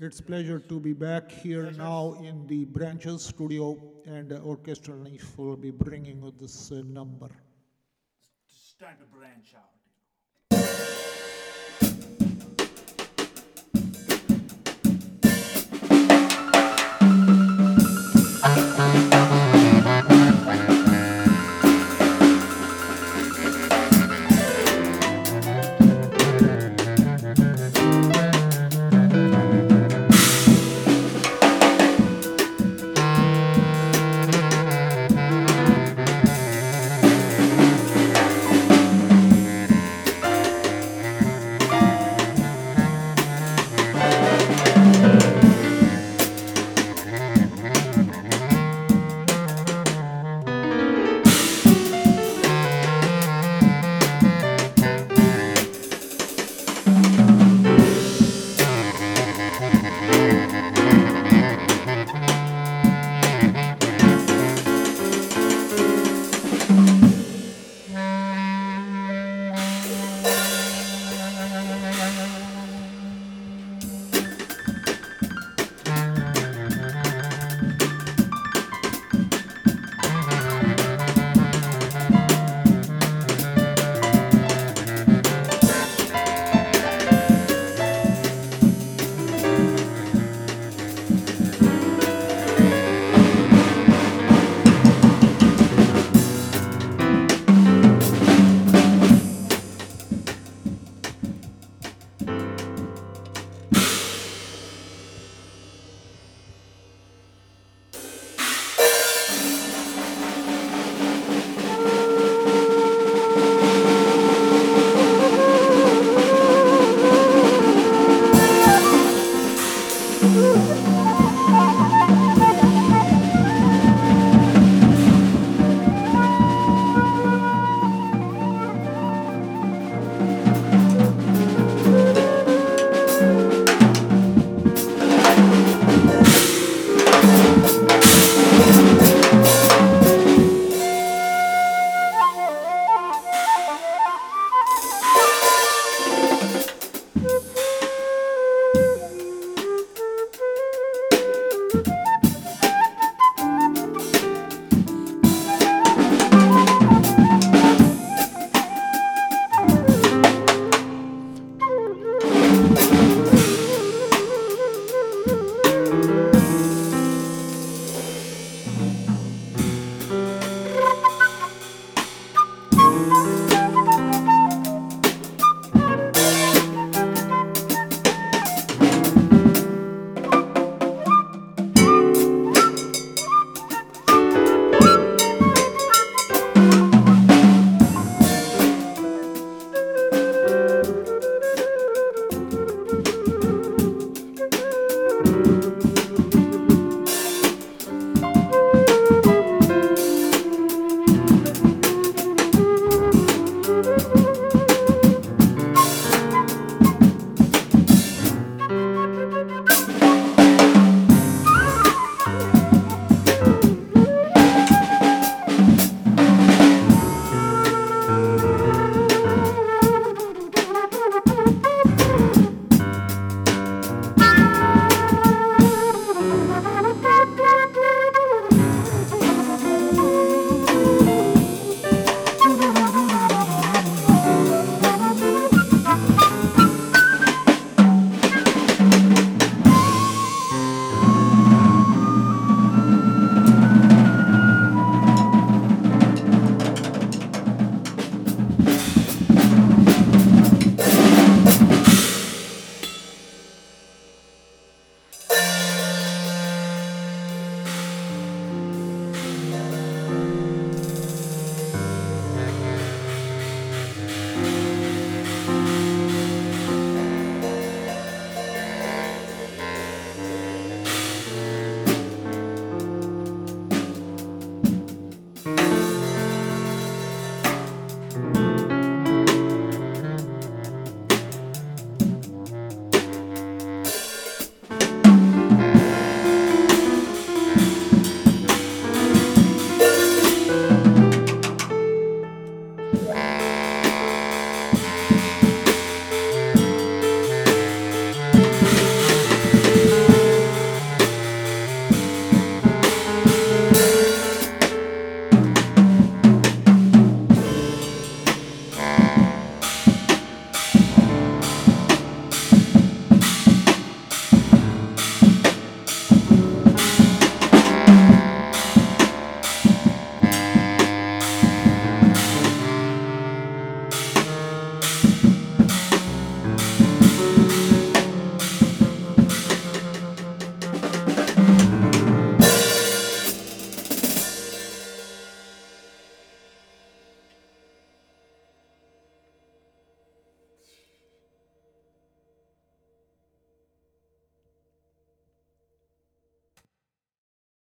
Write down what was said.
It's pleasure to be back here now in the Branches studio, and uh, Orchestral Niche will be bringing this uh, number. It's time to branch out.